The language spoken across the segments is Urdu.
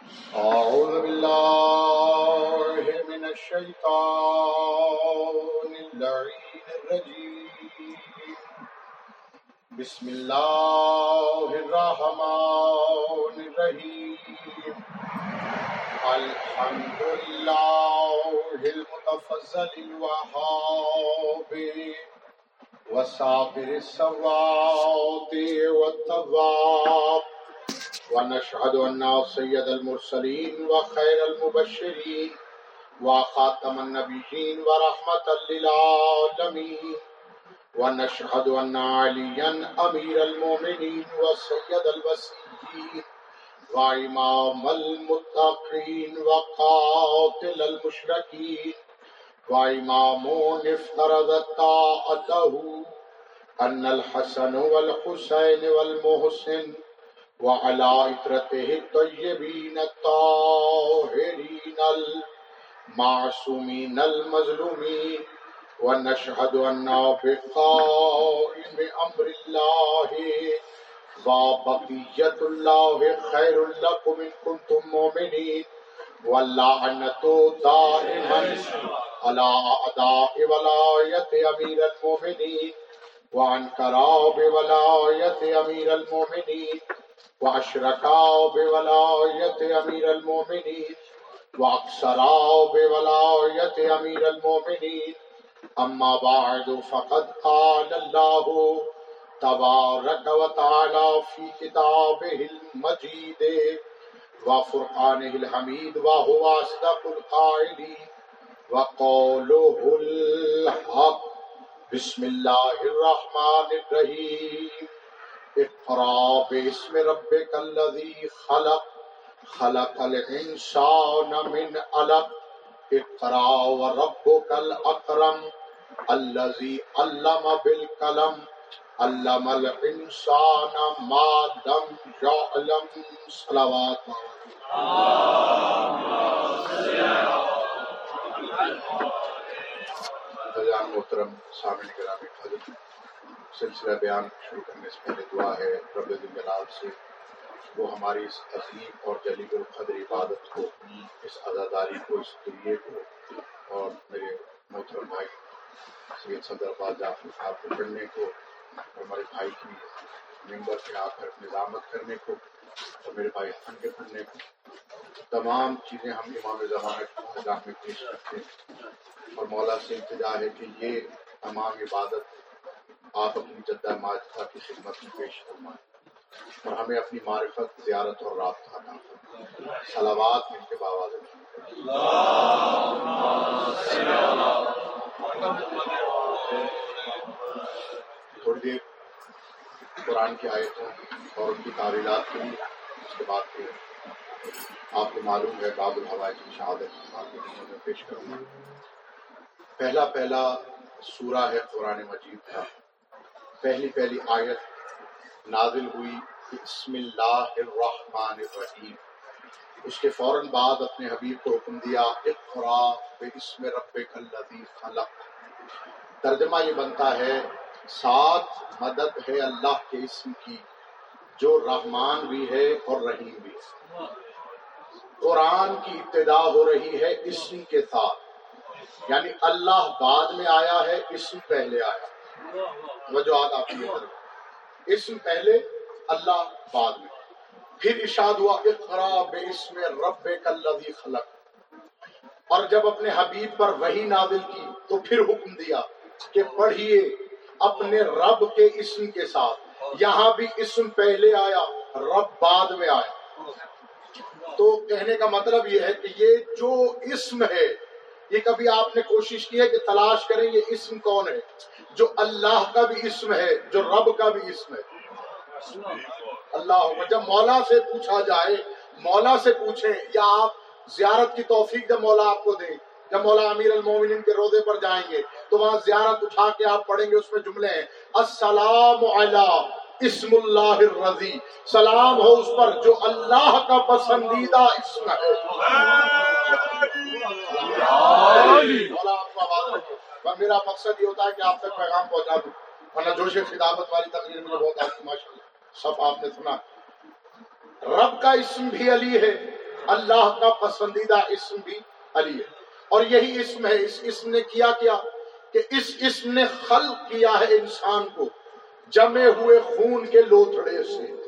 أعوذ بالله من الشيطان اللعين الرجيم. بسم الله الرحمن الرحيم. الحمد لله المتفضل الوهاب وصابر السوات والتواب. ونشهد أن سيد المرسلين وخير المبشرين وخاتم النبيين ورحمة للعالمين ونشهد أن عليا أمير المؤمنين وسيد الوسيين وإمام المتقين وقاتل المشركين وإمام افترض طاعته أن الحسن والحسين والمحسن وعلى إطرته الطيبين الطاهرين المعصومين المظلومين ونشهد أن بقائم أمر الله وبقية الله خير لكم إن كنتم مؤمنين واللعنة دائما على أعداء ولاية أمير المؤمنين وعن كراب ولاية أمير المؤمنين وأشركا بولاية أمير المؤمنين وأكثرا بولاية أمير المؤمنين. أما بعد، فقد قال الله تبارك وتعالى في كتابه المجيد وفرقانه الحميد، وهو أصدق القائلين. وقوله الحق، بسم الله الرحمن الرحيم. اقرا باسم ربك الذي خلق خلق الانسان من علق. اقرا وربك الاكرم الذي علم بالقلم. علم الانسان ما لم يعلم صلوات محترم، سامنے گرامی حضرت سلسلہ بیان شروع کرنے سے پہلے دعا ہے، رب الجلال سے وہ ہماری اس عظیم اور جلیل القدر عبادت کو، اس عزاداری کو، اس دلیے کو اور میرے محترم بھائی سید صدر آباد جعفر صاحب کو پڑھنے کو اور ہمارے بھائی کی ممبر سے آ کر نظامت کرنے کو اور میرے بھائی حسن کے پڑھنے کو۔ تمام چیزیں ہم امام زمانہ کی نگاہ میں پیش کرتے ہیں اور مولا سے انتظار ہے کہ یہ تمام عبادت آپ اپنی جدہ ماجدہ کی خدمت میں پیش فرمائیں اور ہمیں اپنی معرفت، زیارت اور رابطہ عطا صلوات مل کے باواز تھوڑی دیر قرآن کی آیتوں اور ان کی تعویلات کے لیے اس کے بعد پھر آپ کو معلوم ہے باب الحوائے کی شہادت آپ کے پیش کروں۔ گا پہلا پہلا سورہ ہے قرآن مجید کا۔ پہلی پہلی آیت نازل ہوئی، بسم اللہ الرحمن الرحیم۔ اس کے فوراً بعد اپنے حبیب کو حکم دیا اقرا بسم ربک الذی خلق۔ ترجمہ یہ بنتا ہے، ساتھ مدد ہے اللہ کے اسم کی، جو رحمان بھی ہے اور رحیم بھی ہے۔ قرآن کی ابتدا ہو رہی ہے اسم کے ساتھ یعنی اللہ بعد میں آیا ہے اسم پہلے آیا وجوہات آپ کی طرف اسم پہلے اللہ بعد میں۔ پھر اشاد ہوا، اقرا بے اسم رب کلذی خلق۔ اور جب اپنے حبیب پر وہی نازل کی، تو پھر حکم دیا کہ پڑھیے اپنے رب کے اسم کے ساتھ۔ یہاں بھی اسم پہلے آیا، رب بعد میں آیا۔ تو کہنے کا مطلب یہ ہے کہ یہ جو اسم ہے یہ کبھی آپ نے کوشش کی ہے کہ تلاش کریں یہ اسم کون ہے؟ جو اللہ کا بھی اسم ہے، جو رب کا بھی اسم ہے۔ اللہ جب مولا سے پوچھا جائے، مولا سے پوچھیں، یا آپ زیارت کی توفیق جب مولا آپ کو دیں، جب مولا امیر المومنین کے روزے پر جائیں گے، تو وہاں زیارت اٹھا کے آپ پڑھیں گے، اس میں جملے ہیں۔ السلام علی اسم اللہ الرضی۔ سلام ہو اس پر جو اللہ کا پسندیدہ اسم ہے۔ میرا مقصد یہ ہوتا ہے کہ آپ تک پیغام پہنچا دوں۔ ورنہ جوش خدابت والی تقریر مجھے بہت آتی ماشاء اللہ سب آپ نے سنا۔ رب کا اسم بھی علی ہے، اللہ کا پسندیدہ اسم بھی علی ہے۔ اور یہی اسم ہے، اس اسم نے کیا کیا کہ اس اسم نے خلق کیا ہے انسان کو، جمے ہوئے خون کے لوتھڑے سے۔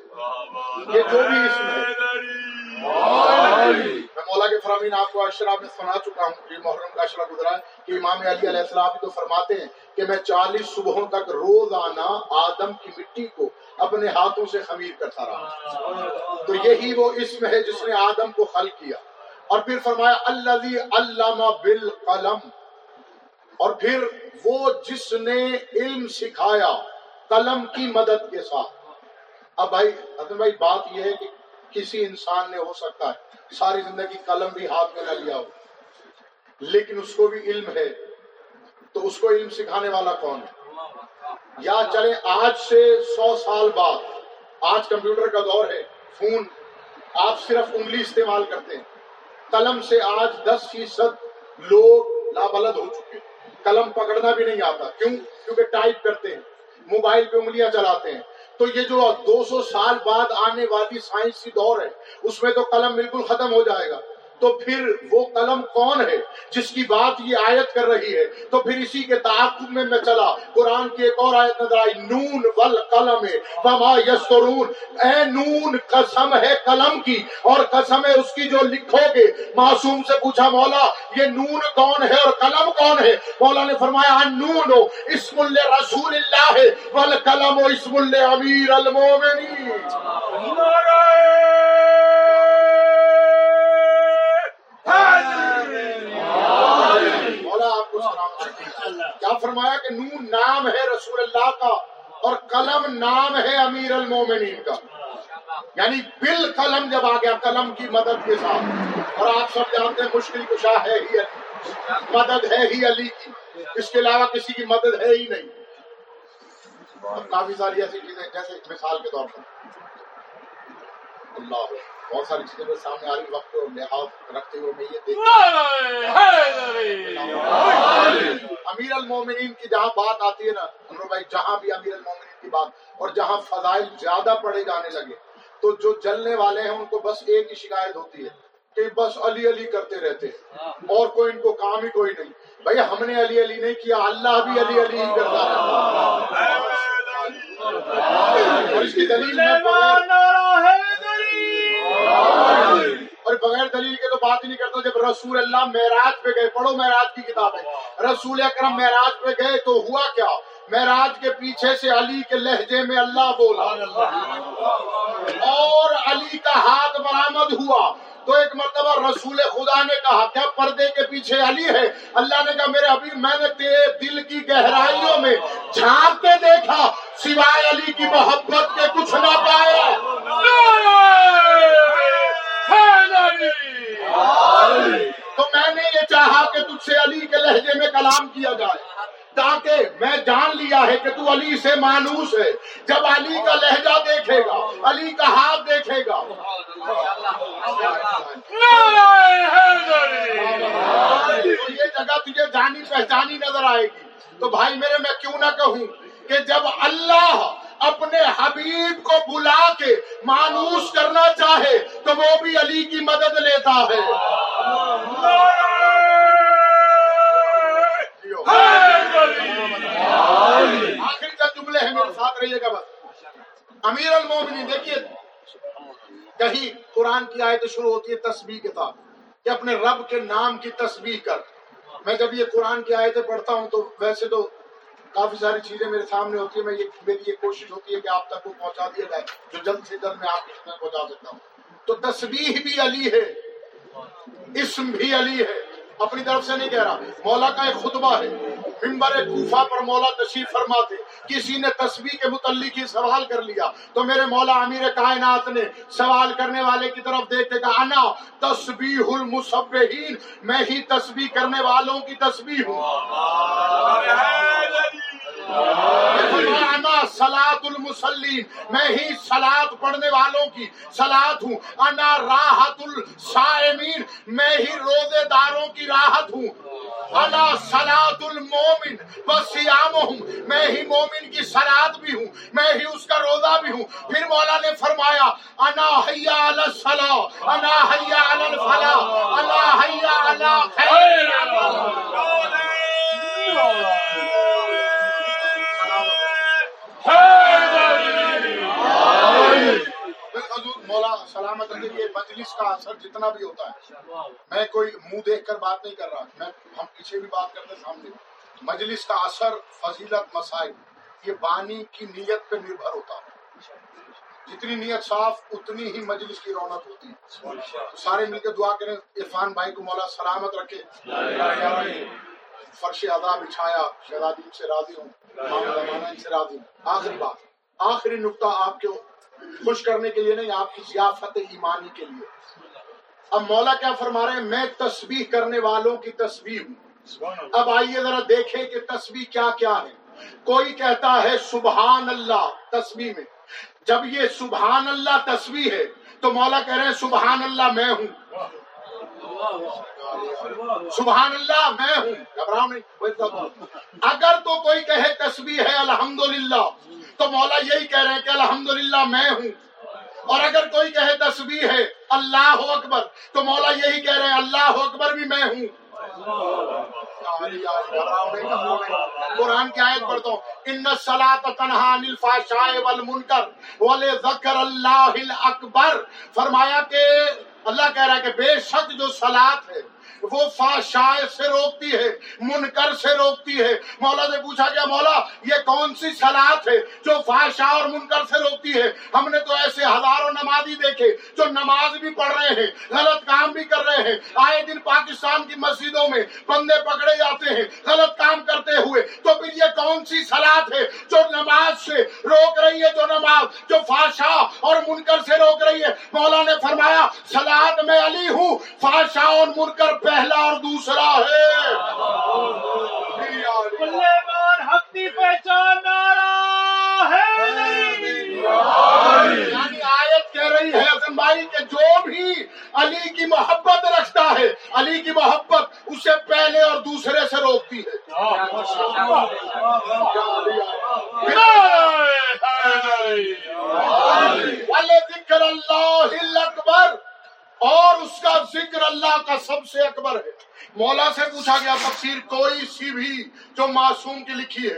یہ جو بھی اسم ہے۔ میں مولا کے فرامین آپ کو اشرا میں سنا چکا ہوں، یہ محرم کا اشرا گزرا کہ امام علی علیہ السلام تو فرماتے ہیں کہ میں چالیس صبحوں تک روزانہ آدم کی مٹی کو اپنے ہاتھوں سے خمیر کرتا رہا تو یہی وہ اسم ہے جس نے آدم کو خل کیا۔ اور پھر فرمایا اللہ علامہ بالقلم۔ اور پھر وہ جس نے علم سکھایا قلم کی مدد کے ساتھ۔ اب بھائی، حضرت بھائی، بات یہ ہے کہ کسی انسان نے ہو سکتا ہے ساری زندگی قلم بھی ہاتھ میں نہ لیا ہو۔ لیکن اس کو بھی علم ہے۔ تو اس کو علم سکھانے والا کون ہے؟ یا چلے آج سے سو سال بعد۔ آج کمپیوٹر کا دور ہے۔ فون آپ صرف انگلی استعمال کرتے ہیں۔ قلم سے آج دس فیصد لوگ لابلد ہو چکے قلم پکڑنا بھی نہیں آتا۔ کیوں؟ کیونکہ ٹائپ کرتے ہیں۔ موبائل پہ انگلیاں چلاتے ہیں۔ تو یہ جو دو سو سال بعد آنے والی سائنسی دور ہے، اس میں تو قلم بالکل ختم ہو جائے گا۔ تو پھر وہ قلم کون ہے جس کی بات یہ آیت کر رہی ہے؟ تو پھر اسی کے تعاقب میں میں چلا۔ قرآن کی ایک اور آیت نظر آئی، نون ول قلم بما یسرون اے نون، قسم ہے قلم کی، اور قسم ہے اس کی جو لکھو گے۔ معصوم سے پوچھا، مولا، یہ نون کون ہے اور قلم کون ہے؟ مولا نے فرمایا، نون اسم اللہ رسول اللہ ہے ول قلم اسم اللہ امیر المومنین کیا فرمایا کہ نون نام ہے رسول اللہ کا اور قلم نام ہے امیر المومنین کا؟ یعنی بل قلم جب آ گیا قلم کی مدد کے ساتھ، اور آپ سب جانتے ہیں مشکل کشا ہے ہی علی مدد ہے ہی علی کی، اس کے علاوہ کسی کی مدد ہے ہی نہیں۔ کافی ساری ایسی چیزیں، جیسے مثال کے طور پر۔ اللہ بہت ساری چیزیں میرے سامنے آ رہی وقت لحاظ رکھتے ہوئے میں یہ دیکھ امیر المومنین کی جہاں بات آتی ہے نا انور بھائی، جہاں بھی امیر المومنین کی بات، اور جہاں فضائل زیادہ پڑے جانے لگے، تو جو جلنے والے ہیں، ان کو بس ایک ہی شکایت ہوتی ہے کہ بس علی علی کرتے رہتے ہیں۔ اور کوئی ان کو کام ہی کوئی نہیں۔ بھائی، ہم نے علی علی نہیں کیا، اللہ بھی علی علی ہی کرتا رہتا اور اس کی دلیل اور بغیر دلیل کے تو بات ہی نہیں کرتا جب رسول اللہ معراج پہ گئے، پڑھو معراج کی کتاب ہے۔ رسول اکرم معراج پہ گئے تو ہوا کیا؟ معراج کے پیچھے سے علی کے لہجے میں اللہ بولا۔ اور علی کا ہاتھ برآمد ہوا۔ تو ایک مرتبہ رسول خدا نے کہا، کیا پردے کے پیچھے علی ہے؟ اللہ نے کہا، میرے ابھی میں نے تیرے دل کی گہرائیوں میں جھانک کے دیکھا، سوائے علی کی محبت کے کچھ نہ پایا۔ تو میں نے یہ چاہا کہ تجھ سے علی کے لہجے میں کلام کیا جائے، تاکہ میں جان لیا ہے کہ تو علی سے مانوس ہے۔ جب علی کا لہجہ دیکھے گا، علی کا ہاتھ دیکھے گا۔ یہ جگہ تجھے جانی پہچانی نظر آئے گی۔ تو بھائی میرے، میں کیوں نہ کہوں کہ جب اللہ اپنے حبیب کو بلا کے مانوس کرنا چاہے تو وہ بھی علی کی مدد لیتا ہے۔ آخری کا جملے ہیں میرے ساتھ رہیے گا بس۔ امیر المومنی دیکھیے، کہیں قرآن کی آیت شروع ہوتی ہے تسبیح کے ساتھ کہ اپنے رب کے نام کی تسبیح کر۔ میں جب یہ قرآن کی آیتیں پڑھتا ہوں تو ویسے تو کافی ساری چیزیں میرے سامنے ہوتی ہیں، میں یہ میری یہ کوشش ہوتی ہے کہ آپ تک وہ پہنچا دیا جائے، جو جلد سے جلد میں آپ کے خدمت پہنچا سکتا ہوں۔ تو تسبیح بھی علی ہے، اسم بھی علی ہے۔ اپنی طرف سے نہیں کہہ رہا، مولا کا ایک خطبہ ہے۔ ممبر کوفہ پر مولا تشریف فرما تھے کسی نے تسبیح کے متعلق ہی سوال کر لیا تو میرے مولا امیر کائنات نے سوال کرنے والے کی طرف دیکھ کے انا تسبیح المصبحین، میں ہی تسبیح کرنے والوں کی تسبیح ہوں۔ انا سلاد المسلیم میں ہی سلاد پڑھنے والوں کی سلاد ہوں۔ انا راحت السائمین میں ہی روزے داروں کی راحت ہوں۔ الا میں ہی مومن کی سلاد بھی ہوں، میں ہی اس کا روزہ بھی ہوں۔ پھر مولا نے فرمایا، انا حیا علی الصلاۃ، انا حیا علی الفلا انا حیا علی خیر۔ اللہ Hey! مولا سلامت رکھے یہ مجلس کا اثر جتنا بھی ہوتا ہے، میں کوئی منہ دیکھ کر بات نہیں کر رہا۔ میں ہم پیچھے بھی بات کرتے سامنے۔ مجلس کا اثر فضیلت مسائل، یہ بانی کی نیت پہ نربھر ہوتا ہے۔ جتنی نیت صاف، اتنی ہی مجلس کی رونق ہوتی ہے۔ سارے مل کے دعا کریں، عرفان بھائی کو مولا سلامت رکھے۔ فرش ادا بچھایا شہزادی سے راضی ہوں۔ سے راضی ہوں۔ آخری بات، آخری نقطہ آپ کے خوش کرنے کے لیے نہیں آپ کی ضیافت ایمانی کے لیے۔ اب مولا کیا فرما رہے ہیں؟ میں تسبیح کرنے والوں کی تصویر ہوں۔ اب آئیے ذرا دیکھیں کہ تسبیح کیا کیا ہے۔ کوئی کہتا ہے سبحان اللہ تسبیح میں۔ جب یہ سبحان اللہ تصویر ہے تو مولا کہہ رہے ہیں سبحان اللہ میں ہوں۔ سبحان اللہ میں ہوں۔ گھبراؤ نہیں اگر تو کوئی کہے تصویر ہے الحمدللہ۔ تو مولا یہی کہہ رہے ہیں کہ الحمدللہ میں ہوں۔ اور اگر کوئی کہے تصویر ہے، اللہ اکبر، تو مولا یہی کہہ رہے ہیں، اللہ اکبر بھی میں ہوں۔ قرآن کی آیت پڑھتا ہوں۔ ان سلاط تنہا الفاشائے والمنکر ولے اللہ اکبر فرمایا کہ اللہ کہہ رہا ہے کہ بے شک جو سلاد ہے وہ فاشائے سے روکتی ہے، منکر سے روکتی ہے۔ مولا سے پوچھا گیا مولا، یہ کون سی سلاد ہے جو فاشا اور منکر سے روکتی ہے؟ ہم نے تو ایسے ہزاروں نمازی دیکھے جو نماز بھی پڑھ رہے ہیں، غلط کام بھی کر رہے ہیں۔ آئے دن پاکستان کی مسجدوں میں بندے پکڑے جاتے ہیں، غلط کام کرتے ہوئے۔ تو پھر یہ کون سی سلاد ہے جو نماز سے روک رہی ہے، جو نماز، جو فاشا اور منکر سے روک رہی ہے؟ مولا نے فرمایا سلاد میں علی ہوں فاشا اور منکر پہ پہلا اور دوسرا ہے۔ پہچان ہے آیت کہہ رہی ہے حسن بھائی کہ جو بھی علی کی محبت رکھتا ہے علی کی محبت اسے پہلے اور دوسرے سے روکتی ہے ذکر اللہ اکبر اور اس کا ذکر اللہ کا سب سے اکبر ہے مولا سے پوچھا گیا، تفسیر کوئی سی بھی جو معصوم کی لکھی ہے،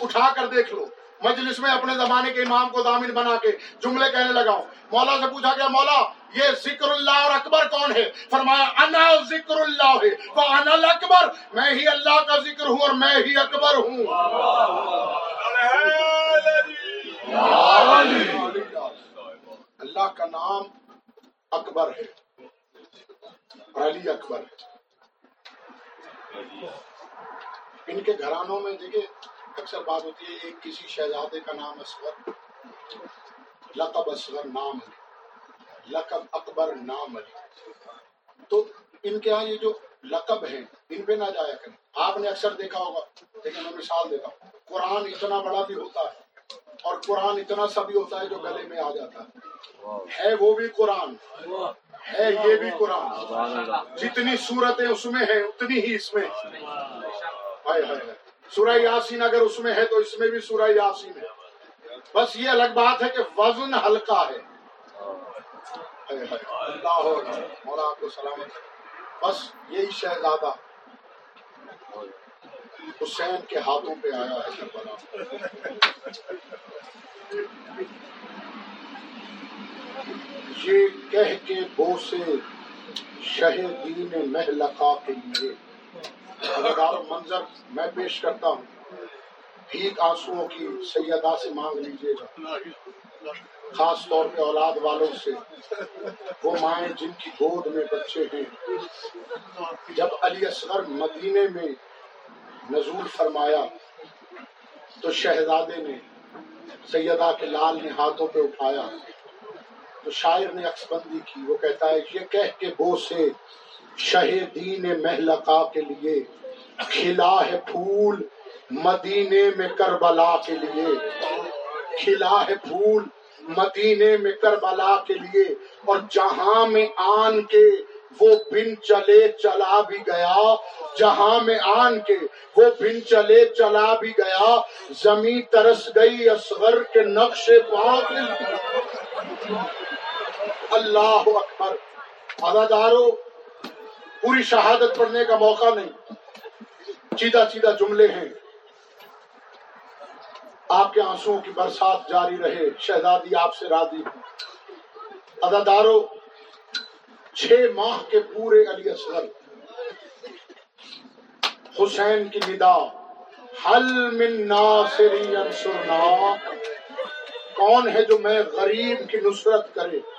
اٹھا کر دیکھ لو۔ مجلس میں اپنے زمانے کے امام کو دامن بنا کے جملے کہنے لگا ہوں۔ مولا سے پوچھا گیا، مولا، یہ ذکر اللہ اور اکبر کون ہے؟ فرمایا، انا ذکر اللہ ہے تو انا اکبر میں ہی اللہ کا ذکر ہوں اور میں ہی اکبر ہوں۔ اللہ کا نام اکبر ہے، علی اکبر ہے۔ ان کے گھرانوں میں دیکھیں اکثر بات ہوتی ہے، ایک کسی شہزادے کا نام اصغر لقب اصغر نام علی لقب اکبر نام علی تو ان کے ہاں یہ جو لقب ہیں، ان پہ نہ جایا کریں۔ آپ نے اکثر دیکھا ہوگا، لیکن میں مثال دیتا ہوں۔ قرآن اتنا بڑا بھی ہوتا ہے، اور قرآن اتنا سا بھی ہوتا ہے جو گلے میں آ جاتا ہے۔ ہے وہ بھی قرآن۔ ہے یہ بھی قرآن۔ جتنی صورتیں اس میں ہیں، اتنی ہی اس میں۔ سورہ یاسین اگر اس میں ہے تو اس میں بھی سورہ یاسین ہے۔ بس یہ الگ بات ہے کہ وزن ہلکا ہے۔ مولا آپ کو سلامت بس یہی شہزادہ۔ حسین کے ہاتھوں پہ آیا ہے۔ یہ کہہ کے بوسے، شہ دین محلقا کے لیے۔ آپ منظر میں پیش کرتا ہوں بھیک آنسو کی سیدہ سے مانگ لیجیے گا۔ خاص طور پہ اولاد والوں سے، وہ مائیں جن کی گود میں بچے ہیں۔ جب علی اصغر مدینے میں نزول فرمایا، تو شہزادے نے سیدہ کے لال نے ہاتھوں پہ اٹھایا۔ تو شاعر نے عکس بندی کی، وہ کہتا ہے، یہ کہہ کے بو سے شہدین محلقہ کے لیے، کھلا ہے پھول مدینے میں کربلا کے لیے۔ کھلا ہے پھول مدینے میں کربلا کے لیے۔ اور جہاں میں آن کے، وہ بن چلے چلا بھی گیا۔ جہاں میں آن کے، وہ بن چلے چلا بھی گیا۔ زمین ترس گئی، اصغر کے نقش پاک۔ اللہ اکبر۔ ادادارو پوری شہادت پڑھنے کا موقع نہیں۔ سیدھا سیدھا جملے ہیں۔ آپ کے آنسو کی برسات جاری رہے۔ شہزادی آپ سے راضی ہوں ادادارو چھ ماہ کے پورے علی اصغر۔ حسین کی ندا۔ حل من ناصری انصرنا کون ہے جو میں غریب کی نصرت کرے؟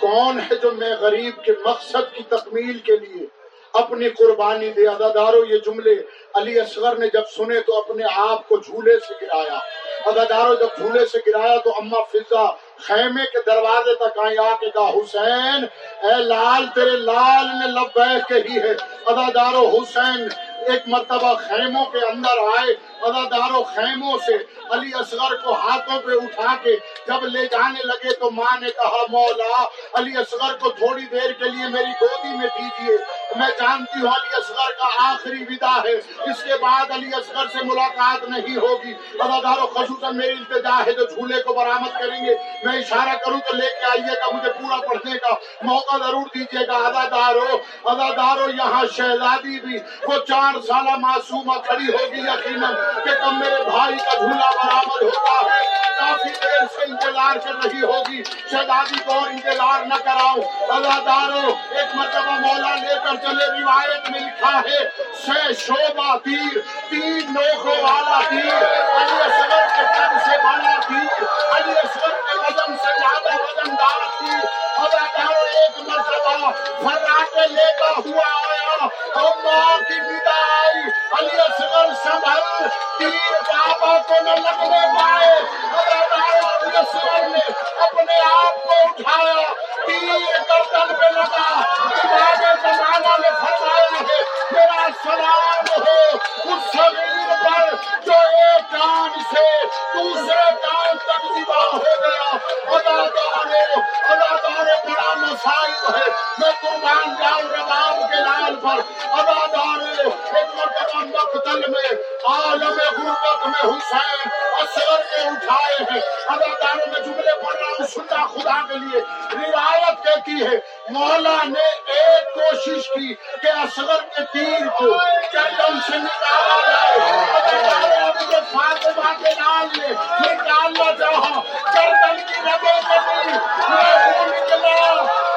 کون ہے جو میں غریب کے مقصد کی تکمیل کے لیے اپنی قربانی دے؟ ادادارو یہ جملے علی اصغر نے جب سنے تو اپنے آپ کو جھولے سے گرایا۔ ادادارو جب جھولے سے گرایا تو اما فضا خیمے کے دروازے تک آئی آ کے کہا حسین، اے لال تیرے لال نے لبیک کہی ہے۔ ادادارو حسین ایک مرتبہ خیموں کے اندر آئے اداداروں خیموں سے علی اصغر کو ہاتھوں پہ اٹھا کے جب لے جانے لگے تو ماں نے کہا، مولا، علی اصغر کو تھوڑی دیر کے لیے میری گودی میں دیجیے میں جانتی ہوں علی اصغر کا آخری ودا ہے۔ اس کے بعد علی اصغر سے ملاقات نہیں ہوگی۔ اداداروں خصوصاً میری التجا ہے جو جھولے کو برآمد کریں گے۔ میں اشارہ کروں تو لے کے آئیے گا مجھے پورا پڑھنے کا موقع ضرور دیجیے گا۔ ادادارو ادادارو یہاں شہزادی بھی، وہ چار سالہ معصومہ کھڑی ہوگی یقیناً کہ کب میرے بھائی کا جھولا برآمد ہوتا ہے کافی دیر سے انتظار کر رہی ہوگی۔ شہزادی کو انتظار نہ کراؤ اللہ دارو، ایک مرتبہ مولا لے کر چلے روایت میں لکھا ہے سے شوبہ تیر تین نوکوں والا تیر علی اصغر کے قد سے بڑا تیر علی اصغر کے وزن سے زیادہ وزن دار تیر اللہ دارو ایک مرتبہ فراٹے لے کر ہوا لگنے پائے نے اپنے آپ کو اٹھایا گردن پہ لگا امام زمانہ نے فرمایا ہے میرا سلام ہو اس پر جو ایک کان سے دوسرے کان تک ہو گیا ادادارو ادادارو بڑا مسائل ہے میں قربان جاؤں رباب کے لال پر ادادارو ایک مرتبہ مقتل میں عالم غربت میں حسین اصغر کے اٹھائے ہیں۔ ادادارو میں جملے پڑھ رہا ہوں سننا خدا کے لیے روایت کہتی ہے، مولا نے ایک کوشش کی کہ اصغر کے تیر کو چندن سے نکالا جائے۔ ادادارو مجھے فاطمہ کے نام لے نکالنا چاہا چندن کی ربے کے بھی لہو نکلا،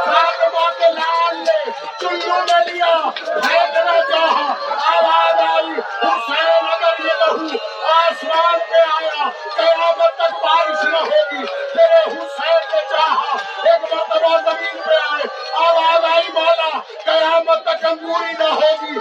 فاطمہ کے نام لے چلو نے لیا۔ پھینکنا چاہا آواز آئی، حسین یہ لہو آسمان پہ آیا، قیامت تک بارش نہ ہوگی۔ تیرے حسین نے چاہا، ایک مرتبہ زمین پہ آئے، آواز آئی، مولا، قیامت تک انگوری نہ ہوگی۔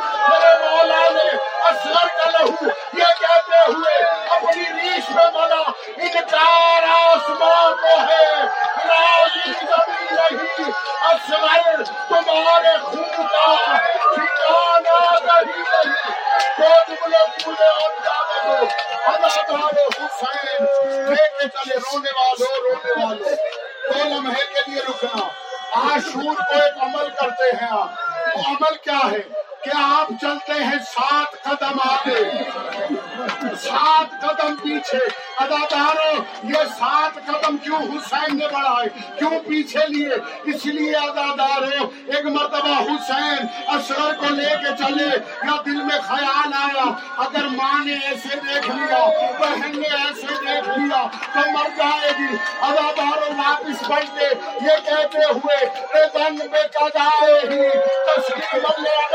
سات قدم پیچھے ادادارو یہ سات قدم کیوں حسین نے بڑھائے کیوں پیچھے لیے اس لیے ادادارو ایک مرتبہ حسین اصغر کو لے کے چلے یا دل میں خیال آیا اگر ماں نے ایسے دیکھ لیا بہن نے ایسے دیکھ لیا تو مر جائے گی ادادارو واپس بڑھتے یہ کہتے ہوئے رضن بے قضائے ہی تسلیم اللہ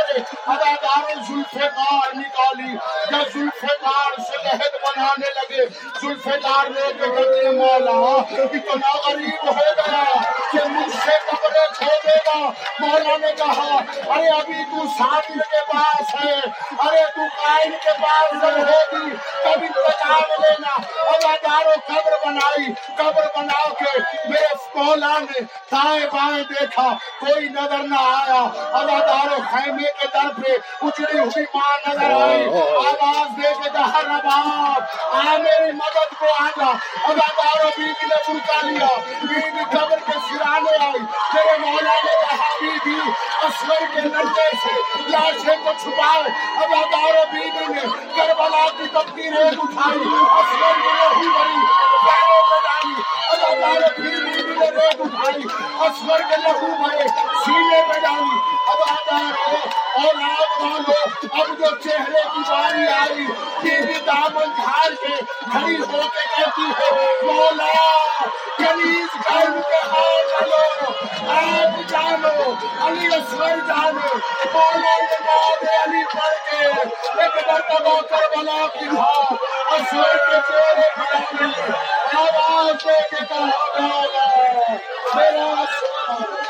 ادادارو ذوالفقار نکالی یا ذوالفقار سے لہد بنانے لگے نے کہتے مولا اتنا غریب ہو گیا کہ مجھ سے کپڑے کھودے گا۔ مولا نے کہا ارے ابھی تو سامر کے پاس ہے ارے تو قائم کے پاس ہوگی تب انتظام لینا۔ ادادارو قبر بنائی قبر بنا کے میرے مولا نے دائیں بائیں دیکھا کوئی نظر نہ آیا۔ ادادارو خیمے کے در پہ اچڑی ہوئی ماں نظر آئی۔ آواز دے کے کہا رباب آ میری مدد کو آجا ادادارو بیوی نے برکا لیا بیوی قبر کے سرانے آئی میرے مولا نے کہا بیوی اصغر کے لڑکے سے لاشے کو چھپائے ادادارو بیوی نے کربلا کی تبکی ریت اٹھائی اصغر کو لہو بری پیروں پہ ڈالی ادادارو پھر بیوی نے ریت اٹھائی اصغر کے لہو بھرے سینے پہ ڈالی خبردار ہو اولاد والو اب جو چہرے کی باری آئی تیری دامن جھاڑ کے کھڑی ہو کے کہتی ہے مولا کلیز گھر کے ہاتھ لو آپ جانو علی اسور جانو مولا جناب علی پڑھ کے ایک درد کر بلا کی ہا اسور کے چہرے کھڑا لے آواز دے کے کہا گا میرا اسور